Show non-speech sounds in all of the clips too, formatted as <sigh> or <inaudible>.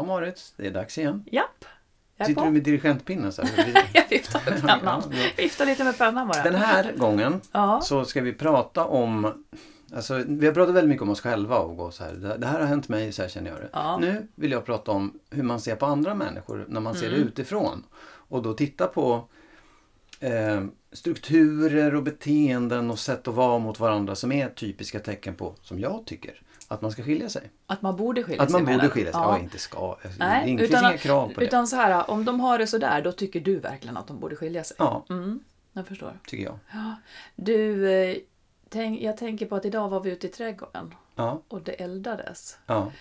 Ja Marit, det är dags igen. Japp. Jag Sitter på. du med dirigentpinnen så här? <laughs> Jag viftar med pennan. Viftar lite med pennan bara. Den här gången Ja. så ska vi prata om Alltså, vi har pratat väldigt mycket om oss själva och gå så här. Det här har hänt mig, så här känner jag det. Ja. Nu vill jag prata om hur man ser på andra människor när man ser Mm. det utifrån. Och då titta på eh, strukturer och beteenden och sätt att vara mot varandra som är typiska tecken på, som jag tycker, att man ska skilja sig. Att man borde skilja Att sig man menar borde du? skilja sig. Ja, inte ska. Nej, det finns utan, inga krav på det. utan så här, om de har det sådär, då tycker du verkligen att de borde skilja sig. Ja, Mm, jag förstår. tycker jag. Ja. Du, eh, tänk, jag tänker på att idag var vi ute i trädgården Ja, och det eldades. ja,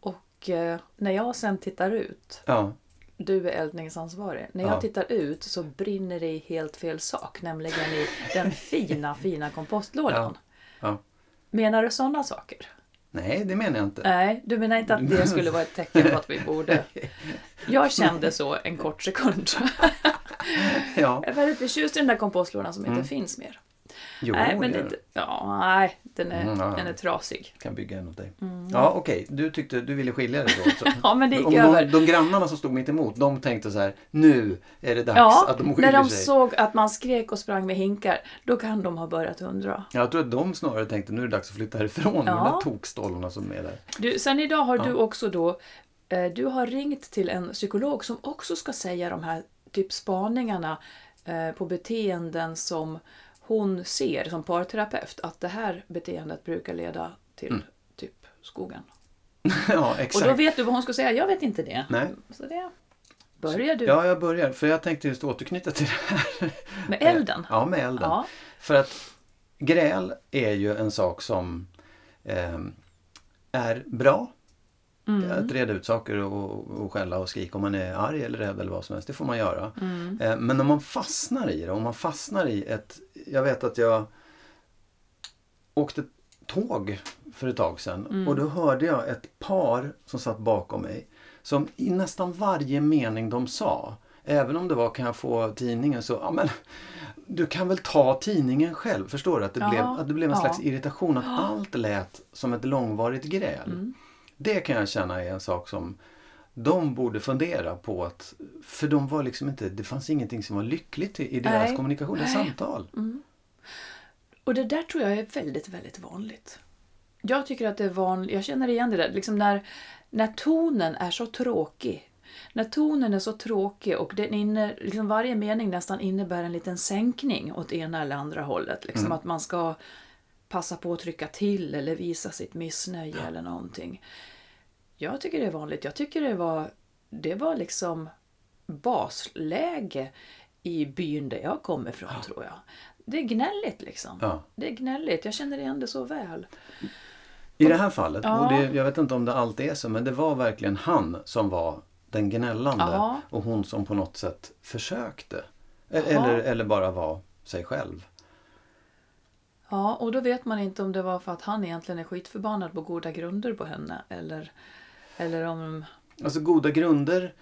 Och eh, när jag sen tittar ut, ja. du är eldningsansvarig, när jag Ja. tittar ut så brinner det i helt fel sak, nämligen i den <laughs> fina, fina kompostlådan. Ja. Menar du sådana saker? Nej, det menar jag inte. Nej, du menar inte att det skulle vara ett tecken på att vi borde... <laughs> Jag kände så en kort sekund. Ja, Jag är väldigt förtjust i den där kompostlådan som inte Mm. finns mer. Jo, nej, men det ja, nej, den är, Mm, ja, den är trasig. kan bygga en åt dig. Ja, okej. Du tyckte du ville skilja dig då. Mm. <laughs> Ja, men det gick Om över. de, de grannarna som stod mitt emot, de tänkte så här, nu är det dags Ja, att de när skiljer de sig. såg att man skrek och sprang med hinkar, då kan de ha börjat undra. Jag tror att de snarare tänkte, nu är det dags att flytta härifrån Ja. de där tokstollorna som är där. Du, sen idag har Ja. du också då, eh, du har ringt till en psykolog som också ska säga de här typ spaningarna eh, på beteenden som hon ser som parterapeut, att det här beteendet brukar leda till Mm. typ skogen. <laughs> ja, Och exakt. då vet du vad hon ska säga, jag vet inte det. Nej. Så det börjar du Ja, jag börjar. För jag tänkte just återknyta till det här. med elden. Ja, med elden. Ja. För att gräl är ju en sak som eh, är bra. Mm. Att reda ut saker och, och skälla och skrika om man är arg eller rädd eller vad som helst. Det får man göra. Mm. Eh, Men om man fastnar i det, om man fastnar i ett... Jag vet att jag åkte tåg för ett tag sedan Mm. och då hörde jag ett par som satt bakom mig som i nästan varje mening de sa, även om det var kan jag få tidningen så, ja men du kan väl ta tidningen själv. Förstår du? Att det, Ja, blev, att det blev en ja. slags irritation, att allt lät som ett långvarigt gräl. Mm. Det kan jag känna är en sak som de borde fundera på. Att, för de var liksom inte, det fanns ingenting som var lyckligt i, i deras Nej. kommunikation, deras Nej. samtal. Och det där tror jag är väldigt, väldigt vanligt. Jag tycker att det är vanligt, jag känner igen det där, liksom när, när tonen är så tråkig. När tonen är så tråkig och den inne, liksom varje mening nästan innebär en liten sänkning åt ena eller andra hållet. Liksom Mm. att man ska passa på att trycka till eller visa sitt missnöje eller någonting. Jag tycker det är vanligt. Jag tycker det var, det var liksom basläge i byn där jag kommer ifrån tror jag. Det är gnälligt liksom. Ja. Det är gnälligt. Jag känner igen det så väl. I det här fallet, Ja. och det, jag vet inte om det alltid är så, men det var verkligen han som var den gnällande Ja. och hon som på något sätt försökte. E- Jaha. Eller, eller bara var sig själv. Ja, och då vet man inte om det var för att han egentligen är skitförbannad på goda grunder på henne. Eller, eller om... Alltså goda grunder,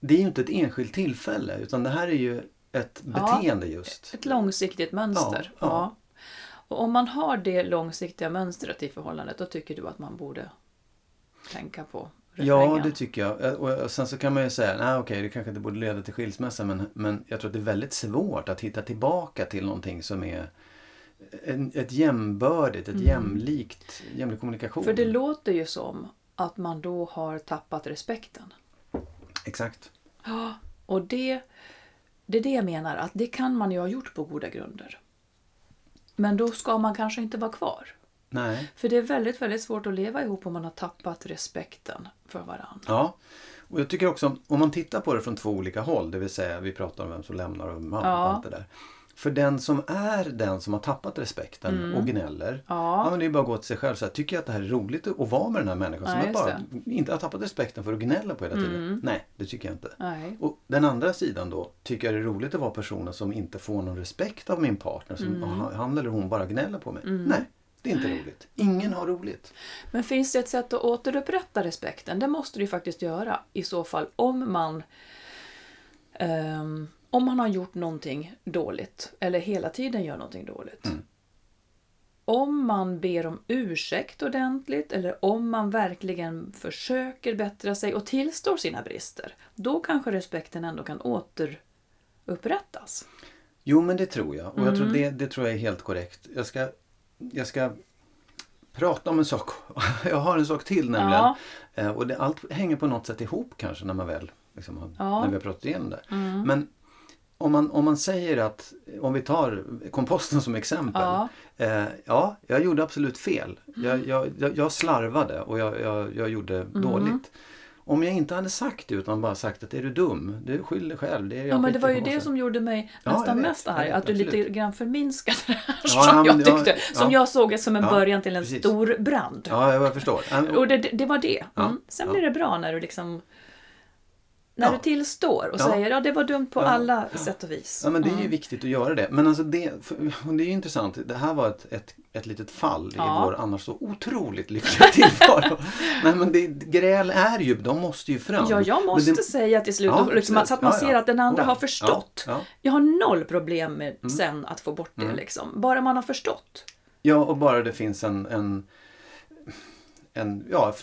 det är ju inte ett enskilt tillfälle utan det här är ju ett Ja. beteende just. Ett långsiktigt mönster. Ja, ja. Och om man har det långsiktiga mönstret i förhållandet då tycker du att man borde tänka på Ja, refrängen. det tycker jag. Eh, Och sen så kan man ju säga, nej okej, det kanske inte borde leda till skilsmässa men, men jag tror att det är väldigt svårt att hitta tillbaka till någonting som är en, ett jämbördigt, ett jämlikt, jämlik kommunikation. Mm. För det låter ju som att man då har tappat respekten. Exakt. Ja, <gasps> och det, det är det jag menar, att det kan man ju ha gjort på goda grunder. Men då ska man kanske inte vara kvar. Nej. För det är väldigt, väldigt svårt att leva ihop om man har tappat respekten för varandra. Ja. Och jag tycker också, om man tittar på det från två olika håll, det vill säga vi pratar om vem som lämnar och ja, Ja. allt det där. För den som är den som har tappat respekten Mm. och gnäller. Ja. men det är bara att gå till sig själv. Så här, tycker jag att det här är roligt att vara med den här människan Ja, som bara inte har tappat respekten för att gnälla på hela tiden? Mm. Nej, det tycker jag inte. Nej. Och den andra sidan då, tycker jag det är roligt att vara personen som inte får någon respekt av min partner. Som Mm. han eller hon bara gnäller på mig. Nej, det är inte roligt. Ingen har roligt. Men finns det ett sätt att återupprätta respekten? Det måste du ju faktiskt göra i så fall om man ehm, om man har gjort någonting dåligt eller hela tiden gör någonting dåligt. Mm. om man ber om ursäkt ordentligt eller om man verkligen försöker bättra sig och tillstår sina brister, då kanske respekten ändå kan återupprättas. Jo, men det tror jag. Och jag Mm. tror det, det tror jag är helt korrekt. Jag ska, jag ska prata om en sak. <laughs> Jag har en sak till nämligen. Ja. Eh, Och det, allt hänger på något sätt ihop kanske när man väl liksom har, Ja. när vi har pratat igenom det. Mm. Men om man, om man säger att, om vi tar komposten som exempel. Ja. Eh, ja, jag gjorde absolut fel. Jag, jag, jag, jag slarvade och jag, jag, jag gjorde Mm. dåligt. Om jag inte hade sagt det utan bara sagt att är du dum, du skyller dig själv. Det är Ja, men det var ju det som gjorde mig Ja, nästan vet, mest arg. Att du lite absolut. grann förminskade det här Ja, som men jag ja, tyckte. Som ja. jag såg det som en Ja, början till en precis. stor brand. Ja, jag förstår. Ja, Och det, det var det. Ja, Mm. Sen ja. blir det bra när du liksom när Ja. du tillstår och Ja. säger ja det var dumt på Ja. alla sätt och vis. Ja men det är ju Mm. viktigt att göra det. Men alltså det, det är ju intressant. Det här var ett, ett, ett litet fall i vår annars så otroligt lyckliga tillvaro. <laughs> Nej men det, gräl är ju, de måste ju fram. Ja, jag måste det, säga till slut, och liksom, så att man ser att den andra har förstått. Ja, ja. Jag har noll problem med Mm. sen att få bort det. Liksom. Bara man har förstått. ja och bara det finns en, en, en ja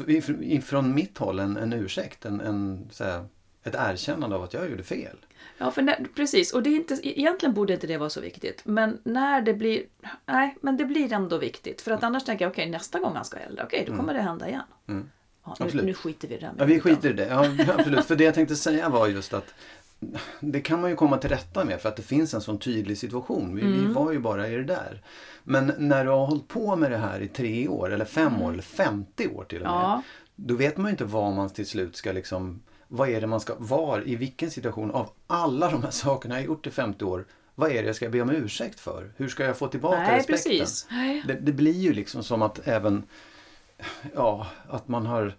från mitt håll en, en ursäkt. En, en, så här, ett erkännande av att jag gjorde fel. Ja, för när, precis. Och det är inte, egentligen borde inte det vara så viktigt. Men när det blir... Nej, men det blir ändå viktigt. För att annars tänker jag, okej, nästa gång han ska elda, okej, då kommer det hända igen. Mm. Ja, nu, nu skiter vi i det där Ja, vi skiter i det. Ja, <laughs> absolut. För det jag tänkte säga var just att det kan man ju komma till rätta med för att det finns en sån tydlig situation. Vi, Mm. vi var ju bara i det där. Men när du har hållit på med det här i tre år eller fem år eller 50 år till och med. Mm. Ja. Då vet man ju inte vad man till slut ska liksom vad är det man ska, var, i vilken situation av alla de här sakerna jag gjort i 50 år. Vad är det jag ska be om ursäkt för? Hur ska jag få tillbaka Nej, respekten? precis. Nej. Det, det blir ju liksom som att även ja, att man har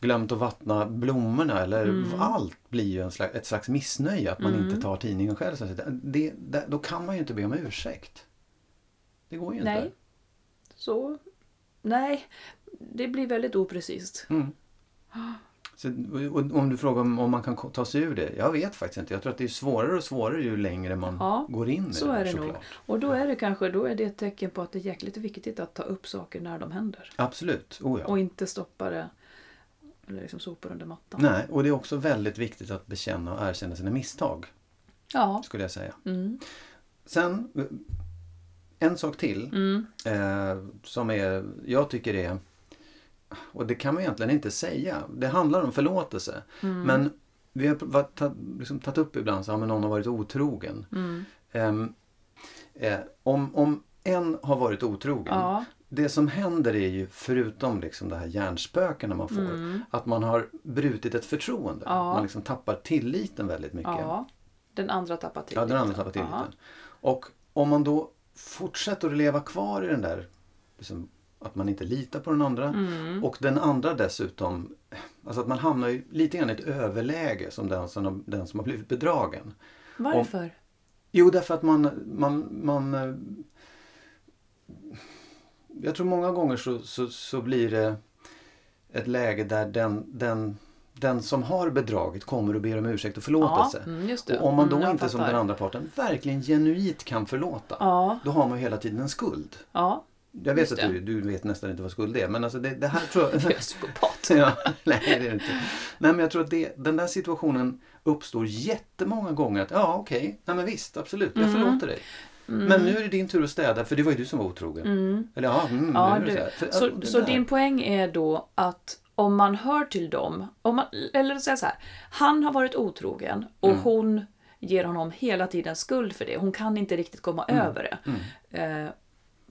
glömt att vattna blommorna eller Mm. allt blir ju en slags, ett slags missnöje att man Mm. inte tar tidningen själv. Det, det, då kan man ju inte be om ursäkt. Det går ju Nej. inte. Så... Nej, det blir väldigt oprecist. Mm. Så, om du frågar om, man kan ta sig ur det? Jag vet faktiskt inte. Jag tror att det är svårare och svårare ju längre man Ja, går in i Så det. är det nog. såklart. Och då är det kanske då är det ett tecken på att det är jäkligt viktigt att ta upp saker när de händer. Absolut. Oh, ja. Och inte stoppa det eller liksom sopa under mattan. Nej, och det är också väldigt viktigt att bekänna och erkänna sina misstag. Ja. Skulle jag säga. Mm. Sen, en sak till. Mm. Eh, som är, jag tycker är, och det kan man egentligen inte säga. Det handlar om förlåtelse. Mm. Men vi har liksom tagit upp ibland så har någon har varit otrogen. Mm. Ehm, eh, om, om en har varit otrogen. Ja. Det som händer är ju, förutom liksom det här hjärnspökena man får, Mm. att man har brutit ett förtroende. Ja. Man liksom tappar tilliten väldigt mycket. ja. Den andra tappar till Ja, den andra tappar tilliten. Och om man då fortsätter att leva kvar i den där, liksom, att man inte litar på den andra Mm. och den andra dessutom, alltså att man hamnar ju lite grann i ett överläge som den som, har- den som har blivit bedragen. Varför? Jo, därför att man, man, man eh, jag tror många gånger så, så, så blir det ett läge där den, den, den som har bedragit kommer och ber om ursäkt och ja, förlåtelse. mm, det. Och om man då Mm, inte som den andra parten verkligen genuint kan förlåta. Ja, Då har man hela tiden en skuld. ja. Jag vet att du, du vet nästan inte vad skuld är men alltså det, det här tror jag... <laughs> Jag är psykopat. <laughs> ja, nej det är det inte. Nej men jag tror att det, den där situationen uppstår jättemånga gånger. Att ja okej, nej men visst absolut, jag Mm. förlåter dig. Men nu är det din tur att städa för det var ju du som var otrogen. Mm. Eller ja, mm, Ja, du. så. För, Så, så din poäng är då att om man hör till dem, om man, eller säga så här, han har varit otrogen och Mm. hon ger honom hela tiden skuld för det. Hon kan inte riktigt komma Mm. över det. Eh,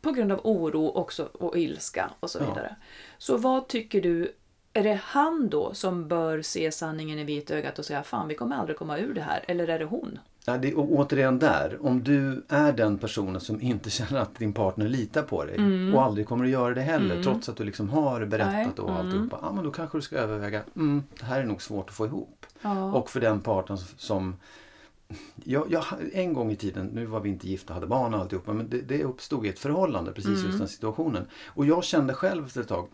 på grund av oro också och ilska och så Ja. vidare. Så vad tycker du, är det han då som bör se sanningen i vitögat och säga fan vi kommer aldrig komma ur det här, eller är det hon? Ja, det, och återigen där, om du är den personen som inte <laughs> känner att din partner litar på dig och aldrig kommer att göra det heller trots att du liksom har berättat Nej, och mm. alltihopa. Ja, men då kanske du ska överväga, mm, det här är nog svårt att få ihop. Ja. Och för den parten som jag, jag, en gång i tiden, nu var vi inte gifta och hade barn och alltihopa, men det, det uppstod i ett förhållande, precis Mm. just den situationen. Och jag kände själv efter ett tag,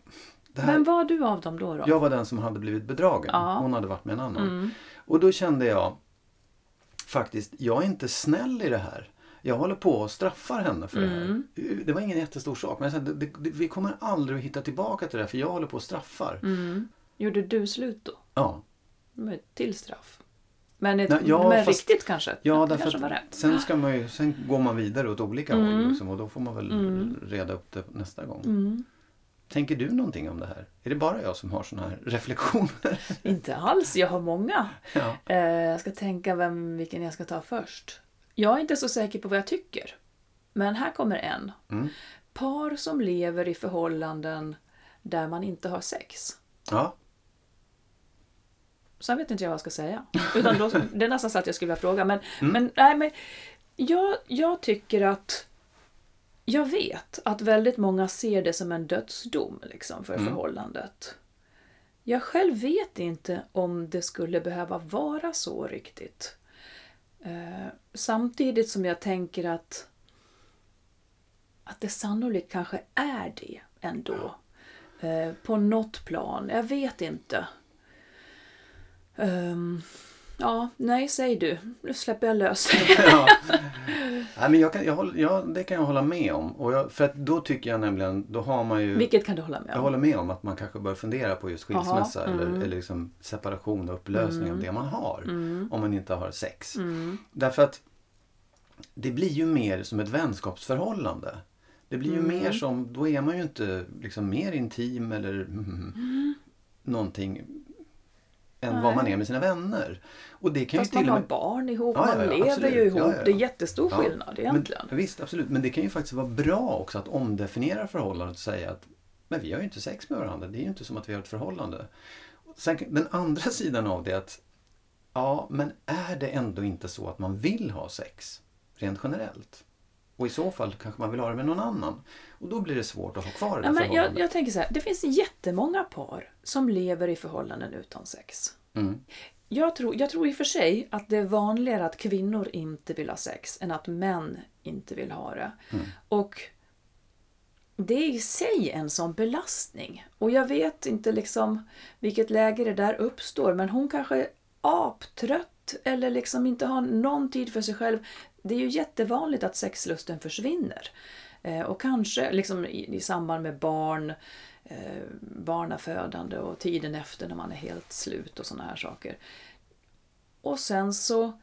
här, Vem var du av dem då? då? jag var den som hade blivit bedragen. Ja. Hon hade varit med en annan. Mm. Och då kände jag faktiskt, jag är inte snäll i det här. Jag håller på och straffar henne för det här. Mm. Det var ingen jättestor sak. Men jag sa, det, det, vi kommer aldrig att hitta tillbaka till det här för jag håller på och straffar. Mm. Gjorde du slut då? Ja, Med till straff? Men, ett, ja, men fast- riktigt kanske? ja därför kanske var rätt. sen, ska man ju, sen går man vidare åt olika håll Mm. liksom, och då får man väl Mm. reda upp det nästa gång. Mm. Tänker du någonting om det här? Är det bara jag som har såna här reflektioner? <laughs> Inte alls, jag har många. ja. Eh, jag ska tänka vem, vilken jag ska ta först. Jag är inte så säker på vad jag tycker. Men här kommer en. Mm. Par som lever i förhållanden där man inte har sex. ja. Sen vet inte jag vad jag ska säga. Utan då, <laughs> det är nästan så att jag skulle vilja fråga. Men, Mm. men, nej, men jag, jag tycker att... Jag vet att väldigt många ser det som en dödsdom liksom, för Mm. förhållandet. Jag själv vet inte om det skulle behöva vara så riktigt. Eh, samtidigt som jag tänker att, att det sannolikt kanske är det ändå. Eh, på något plan. Jag vet inte. Ehm, ja, nej, säg du. Nu släpper jag lös. <laughs> ja. Nej, men jag kan, jag håller, det kan jag hålla med om. Och jag, för att då tycker jag nämligen, då har man ju... Vilket kan du hålla med Jag om? håller med om att man kanske bör fundera på just skilsmässa Jaha, eller, mm. eller liksom separation och upplösning av det man har. Mm. Om man inte har sex. Mm. Därför att det blir ju mer som ett vänskapsförhållande. Det blir ju Mm. mer som, då är man ju inte liksom mer intim eller mm, någonting än vad Nej. man är med sina vänner. Och det kan Fast ju till man har med... barn ihop, Ja, ja, man ja, lever absolut. ju ihop. Ja, ja, ja. Det är jättestor Ja, skillnad egentligen. Men, visst, absolut. Men det kan ju faktiskt vara bra också att omdefiniera förhållandet och säga att men vi har ju inte sex med varandra. Det är ju inte som att vi har ett förhållande. Sen, den andra <laughs> sidan av det är att ja, men är det ändå inte så att man vill ha sex rent generellt? Och i så fall kanske man vill ha det med någon annan. Och då blir det svårt att ha kvar det Ja, där men jag, jag tänker så här, det finns jättemånga par som lever i förhållanden utan sex. Mm. Jag tror, jag tror i och för sig att det är vanligare att kvinnor inte vill ha sex än att män inte vill ha det. Mm. Och det är i sig en sån belastning. Och jag vet inte liksom vilket läge det där uppstår, men hon kanske är aptrött eller liksom inte har någon tid för sig själv. Det är ju jättevanligt att sexlusten försvinner. Eh, och kanske liksom i, i samband med barn, eh, barnafödande och tiden efter när man är helt slut och såna här saker. Och sen så...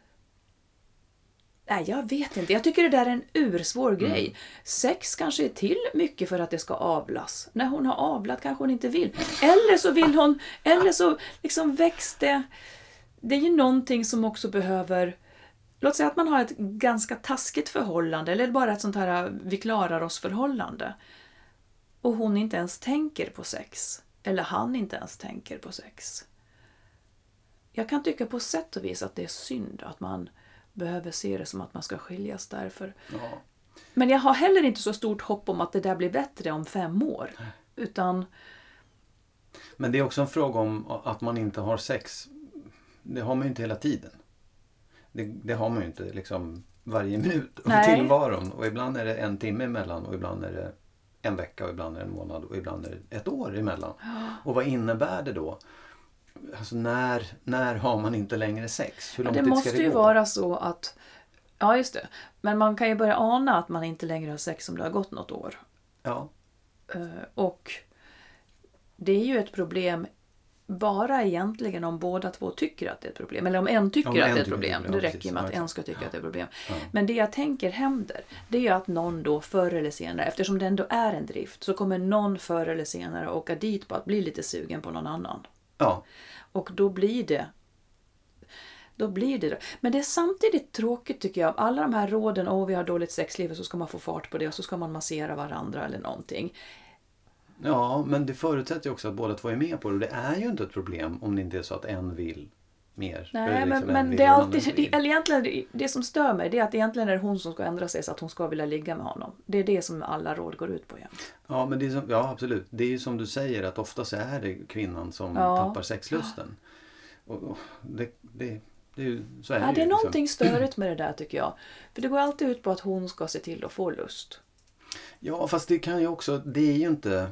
Nej, jag vet inte. Jag tycker det där är en ursvår grej. Sex kanske är till mycket för att det ska avlas. När hon har avlat kanske hon inte vill. Eller så vill hon... Eller så liksom väcks det... Det är ju någonting som också behöver... Låt säga att man har ett ganska taskigt förhållande eller bara ett sånt här vi klarar oss förhållande. Och hon inte ens tänker på sex. Eller han inte ens tänker på sex. Jag kan tycka på sätt och vis att det är synd att man behöver se det som att man ska skiljas därför. Ja. Men jag har heller inte så stort hopp om att det där blir bättre om fem år. Utan, Men det är också en fråga om att man inte har sex. Det har man ju inte hela tiden. Det, det har man ju inte liksom varje <laughs> minut av Nej. tillvaron. Och ibland är det en timme emellan och ibland är det en vecka och ibland är det en månad och ibland är det ett år emellan. <gasps> Och vad innebär det då? Alltså när, när har man inte längre sex? Hur lång det tid måste ska det ju gå? vara så att... Ja, just det. Men man kan ju börja ana att man inte längre har sex om det har gått något år. Ja, Eh, Och det är ju ett problem bara egentligen om båda två tycker att det är ett problem. Eller om en tycker Om att en det är ett problem. det, ja, Det räcker precis. med att Ja, en ska tycka att det är ett problem. Ja. Men det jag tänker händer, det är att någon då förr eller senare, eftersom det ändå är en drift, så kommer någon förr eller senare åka dit på att bli lite sugen på någon annan. ja. Och då blir det då blir det Men det är samtidigt tråkigt tycker jag. Alla de här råden, åh vi har dåligt sexliv och så ska man få fart på det och så ska man massera varandra eller någonting. Ja, men det förutsätter ju också att båda två är med på det. Och det är ju inte ett problem om det inte är så att en vill mer. Nej, men, liksom en men vill det är alltid, vill. eller egentligen det, det som stör mig det är att egentligen är det hon som ska ändra sig så att hon ska vilja ligga med honom. Det är det som alla råd går ut på jämt. Ja, men det är som, ja, absolut. Det är ju som du säger att ofta så är det kvinnan som Ja. tappar sexlusten. Och, och det, det, det är ju, så är Ja, det det är ju. någonting störigt med det där tycker jag. För det går alltid ut på att hon ska se till att få lust. Ja, fast det kan ju också, det är ju inte...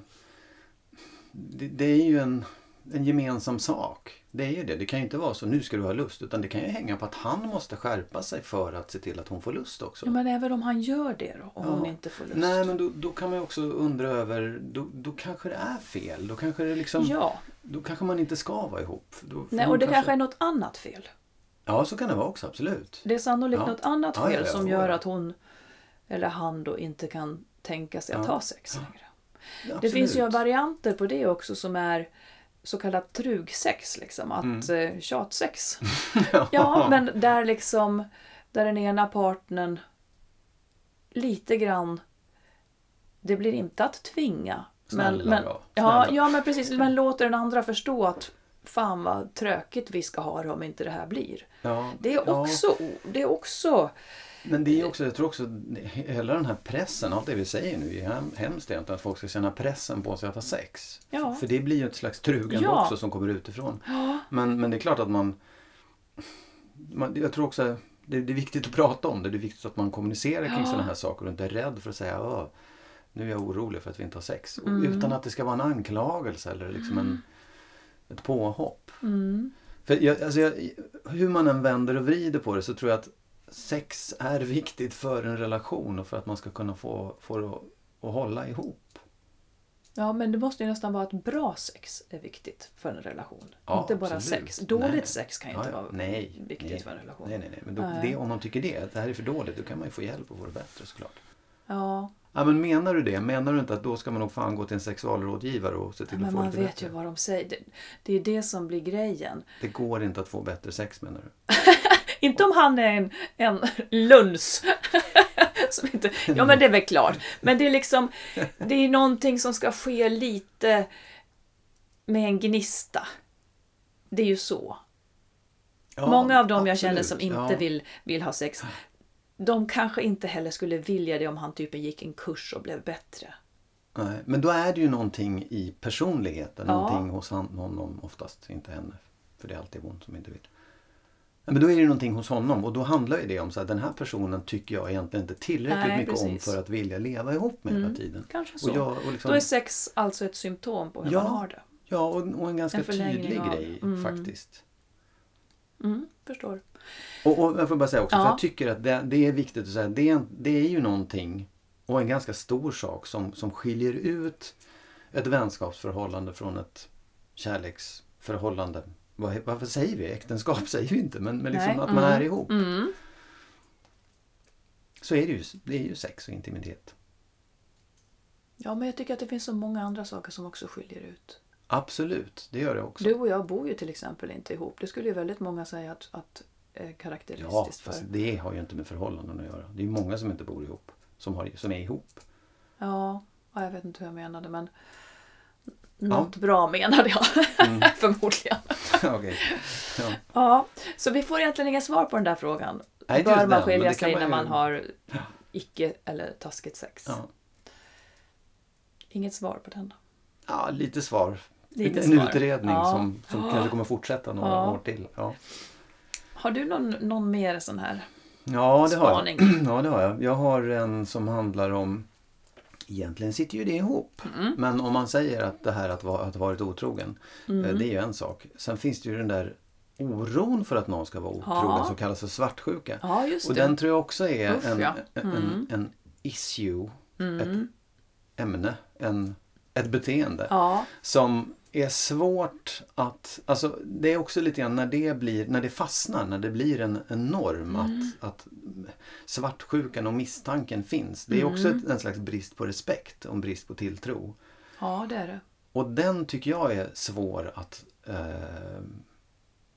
Det, det är ju en... en gemensam sak. Det är ju det. Det kan ju inte vara så nu ska du ha lust. Utan det kan ju hänga på att han måste skärpa sig för att se till att hon får lust också. Ja, men även om han gör det då, om Ja. hon inte får lust. Nej men då, då kan man ju också undra över, då, då kanske det är fel. Då kanske, det liksom, Ja, då kanske man inte ska vara ihop. Då nej, och det kanske är något annat fel. Ja så kan det vara också, absolut. Det är sannolikt Ja. något annat fel ja, som gör att hon eller han då inte kan tänka sig att Ja. ha sex längre. Det Absolut. finns ju varianter på det också som är så kallat trugsex, liksom. Att mm. tjatsex. <laughs> ja, men där liksom där den ena partnern lite grann det blir inte att tvinga. Snälla men, men, ja, snälla. ja, men precis. Men låter den andra förstå att fan vad tråkigt vi ska ha det om inte det här blir. Ja, Det är ja. också, det är också Men det är också, jag tror också, hela den här pressen, allt det vi säger nu är hem- hemskt egentligen. Att folk ska känna pressen på sig att ha sex. Ja. För det blir ju ett slags trugande Ja. också som kommer utifrån. Men, men det är klart att man, man jag tror också det, det är viktigt att prata om det. Det är viktigt att man kommunicerar kring Ja. sådana här saker och inte är rädd för att säga "Åh, nu är jag orolig för att vi inte har sex. Mm. Utan att det ska vara en anklagelse eller liksom en, ett påhopp. mm, För jag, alltså jag, hur man än vänder och vrider på det så tror jag att sex är viktigt för en relation och för att man ska kunna få, få det att, att hålla ihop. Ja, men det måste ju nästan vara att bra sex är viktigt för en relation. Ja, inte bara absolut. sex. Dåligt Nej. sex kan ju Ja, inte ja. vara nej, viktigt nej, för en relation. Nej, nej, nej. Men då, det, om man tycker det, att det här är för dåligt, då kan man ju få hjälp och få det bättre såklart. Ja, Ja, men menar du det? Menar du inte att då ska man nog fan gå till en sexualrådgivare och se till att men få man lite vet bättre? ju vad de säger. Det, det är det som blir grejen. Det går inte att få bättre sex menar du? <laughs> Inte om han är en, en luns. <laughs> som inte, ja, men det är väl klart. Men det är liksom, det är någonting som ska ske lite med en gnista. Det är ju så. Ja, Många av dem jag känner absolut. som inte Ja. vill, vill ha sex, de kanske inte heller skulle vilja det om han typ gick en kurs och blev bättre. Nej, men då är det ju någonting i personligheten, Ja. någonting hos honom oftast, inte henne. För det är alltid hon som inte vill. Men då är det någonting hos honom och då handlar ju det om så att den här personen tycker jag egentligen inte tillräckligt Nej, mycket om precis. för att vilja leva ihop med hela Mm, tiden. Kanske så. Och jag, och liksom, Då är sex alltså ett symptom på hur Ja. man har det. ja, och, och en ganska en tydlig av- grej mm. faktiskt. Mm, förstår. Och, och jag får bara säga också, Ja. för jag tycker att det, det är viktigt att säga, det är, det är ju någonting och en ganska stor sak som, som skiljer ut ett vänskapsförhållande från ett kärleksförhållande. Vad, varför säger vi äktenskap? <laughs> säger vi inte, men, men liksom Nej, att man mm, är ihop. Mm. Så är det ju. Det är ju sex och intimitet. Ja, men jag tycker att det finns så många andra saker som också skiljer ut. Absolut, det gör det också. Du och jag bor ju till exempel inte ihop. Det skulle ju väldigt många säga att, att är ja, karaktäristiskt fast för. det har ju inte med förhållanden att göra. Det är ju många som inte bor ihop. Som, har, som är ihop. Ja, ja, jag vet inte hur jag menade men något bra menade jag Mm. <laughs> förmodligen. <laughs> Okej. ja. Ja, så vi får egentligen inga svar på den där frågan. Nej, Bör man skilja sig man när man har icke eller taskigt sex? Ja. Inget svar på den. ja, lite svar. Lite en svar. utredning Ja. som, som Ja. kanske kommer fortsätta några Ja. år till. Ja. Har du någon, någon mer sån här? Ja, det har jag. Spaning. <clears throat> Ja, det har jag. Jag har en som handlar om Egentligen sitter ju det ihop. Mm. Men om man säger att det här att, va, att ha varit otrogen, Mm. eh, det är ju en sak. Sen finns det ju den där oron för att någon ska vara otrogen Ja. som kallas för svartsjuka. Ja, just Och den tror jag också är Uff, en, ja. en, Mm. en issue, Mm. ett ämne, en, ett beteende. Som är svårt att... Alltså det är också lite grann när det, blir, när det fastnar, när det blir en, en norm Mm. att, att svartsjukan och misstanken finns. Det är också Mm. ett, en slags brist på respekt och en brist på tilltro. ja det är det. Och den tycker jag är svår att eh,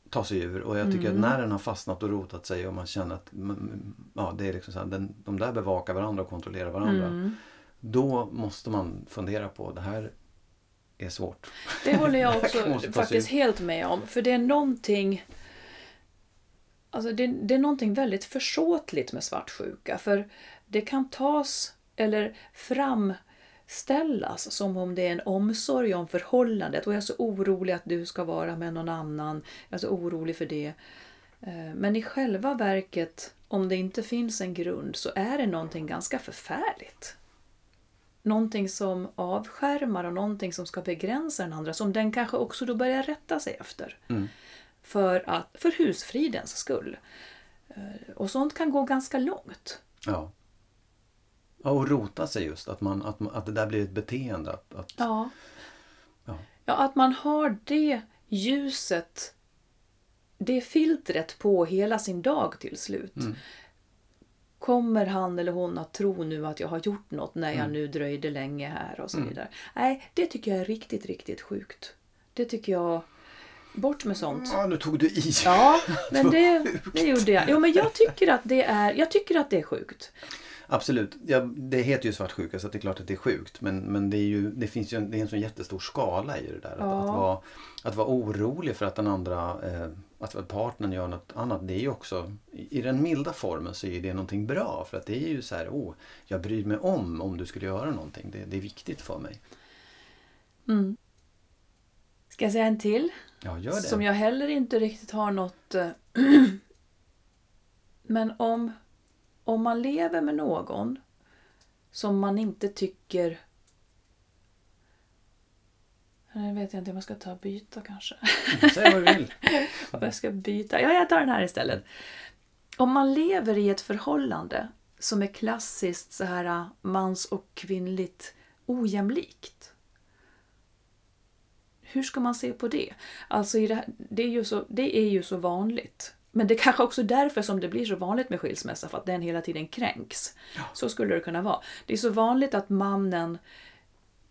ta sig ur. Och jag tycker Mm. att när den har fastnat och rotat sig och man känner att mm, ja, det är liksom så här, den, de där bevakar varandra och kontrollerar varandra. Mm. Då måste man fundera på det här är svårt. Det håller jag också <laughs> faktiskt helt med om. För det är någonting Alltså det, det är någonting väldigt försåtligt med svartsjuka. För det kan tas eller framställas som om det är en omsorg om förhållandet. Och jag är så orolig att du ska vara med någon annan. Jag är så orolig för det. Eh, Men i själva verket, om det inte finns en grund, så är det någonting ganska förfärligt. Någonting som avskärmar och någonting som ska begränsa den andra som den kanske också då börjar rätta sig efter. Mm. För, att, för husfridens skull. Eh, Och sånt kan gå ganska långt. Ja. ja. Och rota sig just. Att, man, att, att det där blir ett beteende. Att, att, Ja. Ja. ja, att man har det ljuset, det filtret på hela sin dag till slut. Mm. Kommer han eller hon att tro nu att jag har gjort något när jag Mm. nu dröjde länge här och så vidare. Nej, det tycker jag är riktigt, riktigt sjukt. Det tycker jag... Bort med sånt. Ja, nu tog du i. Ja, <laughs> men det, det gjorde jag. Jo, men jag tycker att det är, jag tycker att det är sjukt. Absolut. Ja, det heter ju svartsjuka så det är klart att det är sjukt. Men, men det, är ju, det finns ju en, det är en sån jättestor skala i det där. Att, Ja. att, vara, att vara orolig för att den andra, eh, att partnern gör något annat. Det är ju också, i den milda formen så är det någonting bra. För att det är ju så här, oh, jag bryr mig om om du skulle göra någonting. Det, det är viktigt för mig. Mm. Ska jag säga en till? Ja, gör det. Som jag heller inte riktigt har något... eh, <clears throat> Men om, om man lever med någon som man inte tycker... Nu vet jag inte om jag ska ta och byta kanske. Säg vad du vill. <laughs> Vad jag ska byta. Ja, jag tar den här istället. Om man lever i ett förhållande som är klassiskt så här äh, mans och kvinnligt ojämlikt. Hur ska man se på det? Alltså det, här, det, är ju så, det är ju så vanligt. Men det är kanske också därför som det blir så vanligt med skilsmässa, för att den hela tiden kränks. Så skulle det kunna vara. Det är så vanligt att mannen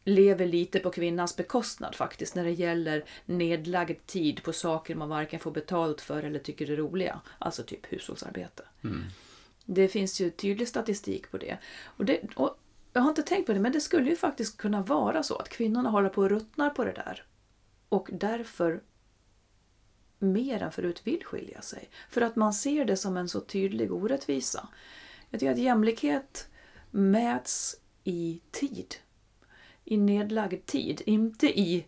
lever lite på kvinnans bekostnad faktiskt när det gäller nedlagd tid på saker man varken får betalt för eller tycker är roliga. Alltså typ hushållsarbete. Det finns ju tydlig statistik på det. Och det och jag har inte tänkt på det, men det skulle ju faktiskt kunna vara så att kvinnorna håller på och ruttnar på det där. Och därför mer än förut vill skilja sig. För att man ser det som en så tydlig orättvisa. Jag tycker att jämlikhet mäts i tid. I nedlagd tid. Inte i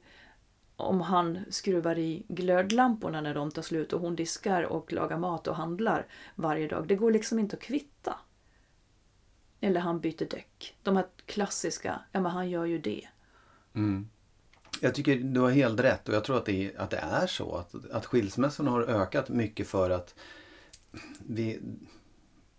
om han skruvar i glödlamporna när de tar slut och hon diskar och lagar mat och handlar varje dag. Det går liksom inte att kvitta. Eller han byter däck. De här klassiska, ja men han gör ju det. Mm. Jag tycker du har helt rätt och jag tror att det är, att det är så. Att, att skilsmässorna har ökat mycket för att vi,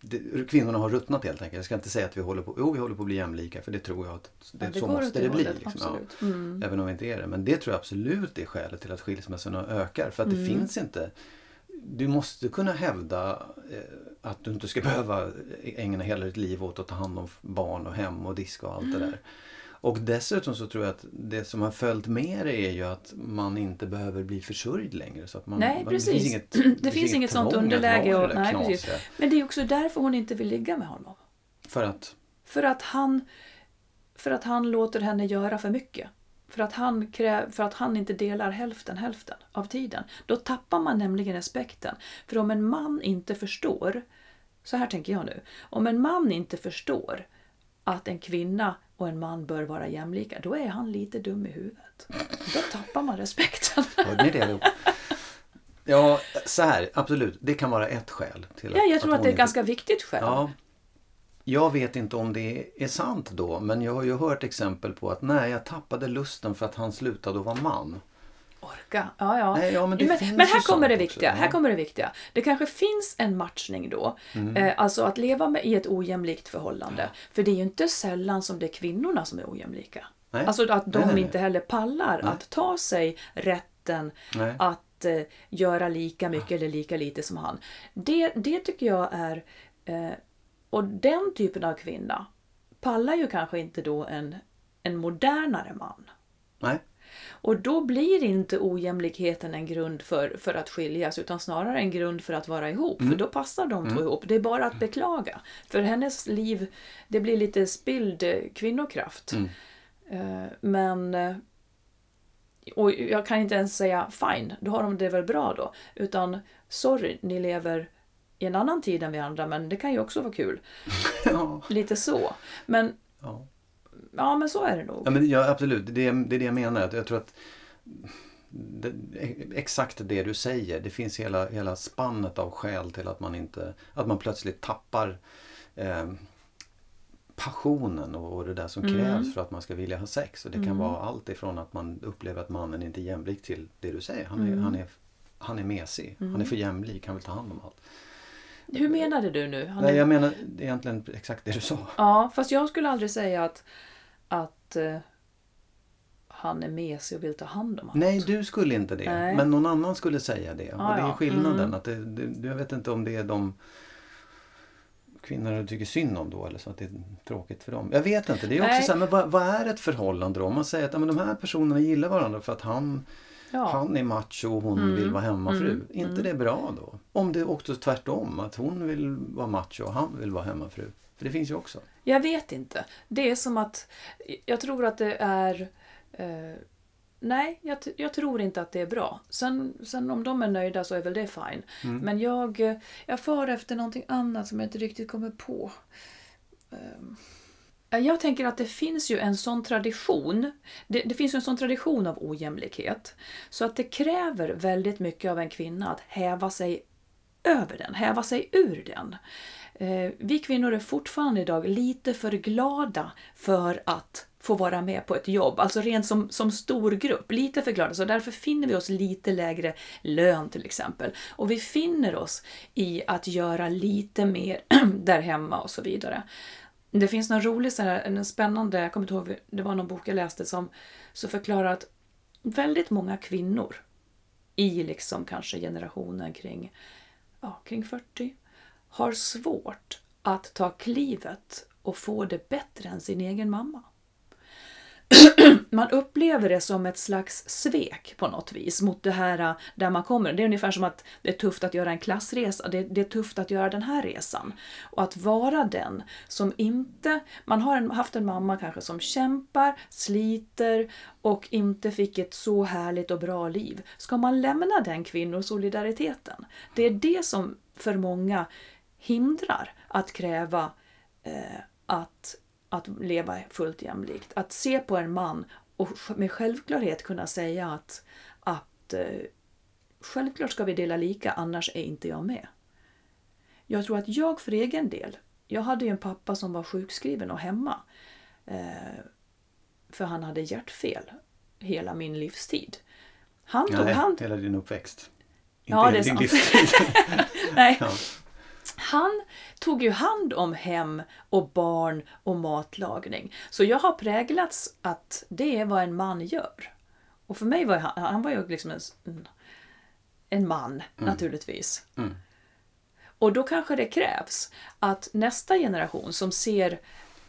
det, kvinnorna har ruttnat helt enkelt. Jag ska inte säga att vi håller på, jo, vi håller på att bli jämlika för det tror jag att det, Ja, så går åt måste det det bli. Liksom, ja. Mm. Även om vi inte är det. Men det tror jag absolut är skälet till att skilsmässorna ökar. För att det Mm. finns inte du måste kunna hävda eh, att du inte ska behöva ägna hela ditt liv åt att ta hand om barn och hem och diska och allt Mm. det där. Och dessutom så tror jag att det som har följt med det är ju att man inte behöver bli försörjd längre. Så att man, Nej, man, precis. <clears throat> Det finns inget, Det finns inget sånt underläge och- nej, precis. Men det är också därför hon inte vill ligga med honom. För att, För att han, för att han låter henne göra för mycket. För att, han kräv, för att han inte delar hälften hälften av tiden. Då tappar man nämligen respekten. För om en man inte förstår, så här tänker jag nu. Om en man inte förstår att en kvinna och en man bör vara jämlika, då är han lite dum i huvudet. Då tappar man respekten. hörde ni det allihop? Ja, så här, absolut. Det kan vara ett skäl. Till Ja, jag tror att hon det är ett ganska viktigt skäl. Ja. Jag vet inte om det är sant då, men jag har ju hört exempel på att nej, jag tappade lusten för att han slutade att vara man. Orka. Ja, ja. Nej, ja, men men, men här kommer det viktiga. också, Här ja. kommer det viktiga. Det kanske finns en matchning då. Eh, alltså att leva med, i ett ojämlikt förhållande. För det är ju inte sällan som det är kvinnorna som är ojämlika. Nej. Alltså att de Nej, inte heller pallar att ta sig rätten att eh, göra lika mycket eller lika lite som han. Det, det tycker jag är... Eh, och den typen av kvinna pallar ju kanske inte då en, en modernare man. Nej. Och då blir inte ojämlikheten en grund för, för att skiljas utan snarare en grund för att vara ihop. Mm. För då passar de två ihop. Det är bara att beklaga. För hennes liv, det blir lite spilld eh, kvinnokraft. Mm. Eh, Men... eh, Och jag kan inte ens säga fine, då har de det väl bra då. Utan sorry, ni lever i en annan tid än vi andra men det kan ju också vara kul. <laughs> Ja. Lite så. Men Ja. Ja, men så är det nog. Ja, men, ja absolut, det är, det är det jag menar. Jag tror att det, exakt det du säger. Det finns hela, hela spannet av skäl till att man inte att man plötsligt tappar eh, passionen och, och det där som Mm. krävs för att man ska vilja ha sex. Och det kan Mm. vara allt ifrån att man upplever att mannen inte är jämlik till det du säger. Han är, Mm. han är, han är mesig. Han är för jämlik. Han vill ta hand om allt. Hur menade du nu? Han Nej, är- jag menar egentligen exakt det du sa. Ja, fast jag skulle aldrig säga att, att eh, han är mesig och vill ta hand om allt. Nej, du skulle inte det. Nej. Men någon annan skulle säga det. Ah, och det är ja. skillnaden. Mm. Att det, det, jag vet inte om det är de kvinnor du tycker synd om då eller så att det är tråkigt för dem. Jag vet inte. Det är också Nej. så här, men vad, vad är ett förhållande då? Om man säger att ja, men de här personerna gillar varandra för att han, Ja. han är macho och hon Mm. vill vara hemmafru. Mm. inte Mm. det bra då? Om det är också tvärtom, att hon vill vara macho och han vill vara hemmafru. För det finns ju också. Jag vet inte. Det är som att... Jag tror att det är... Eh, nej, jag, jag tror inte att det är bra. Sen, sen om de är nöjda så är väl det fine. Mm. Men jag, eh, jag far efter någonting annat som jag inte riktigt kommer på. Ja, Jag tänker att det finns ju en sån tradition. Det, det finns ju en sån tradition av ojämlikhet. Så att det kräver väldigt mycket av en kvinna att häva sig över den, häva sig ur den. Eh, vi kvinnor är fortfarande idag lite för glada för att få vara med på ett jobb, alltså rent som, som stor grupp, lite för glada. Så därför finner vi oss lite lägre lön till exempel. Och vi finner oss i att göra lite mer <clears throat> där hemma och så vidare. Det finns någon rolig, så här, en spännande, jag kommer inte ihåg, det var någon bok jag läste som så förklarar att väldigt många kvinnor i liksom kanske generationen kring, ja, kring 40 har svårt att ta klivet och få det bättre än sin egen mamma. <clears throat> Man upplever det som ett slags svek på något vis mot det här äh, där man kommer. Det är ungefär som att det är tufft att göra en klassresa. Det, det är tufft att göra den här resan. Och att vara den som inte... Man har en, haft en mamma kanske som kämpar, sliter och inte fick ett så härligt och bra liv. Ska man lämna den kvinnosolidariteten? Det är det som för många hindrar att kräva eh, att, att leva fullt jämlikt. Att se på en man och med självklarhet kunna säga att, att eh, självklart ska vi dela lika, annars är inte jag med. Jag tror att jag för egen del, jag hade ju en pappa som var sjukskriven och hemma. Eh, för han hade hjärtfel hela min livstid. Han tog Nej, hand hela din uppväxt. Ja, Inte det är sant. <laughs> Nej. Ja. Han tog ju hand om hem och barn och matlagning. Så jag har präglats att det är vad en man gör. Och för mig var han, han var ju liksom en, en man naturligtvis. Mm. Och då kanske det krävs att nästa generation som ser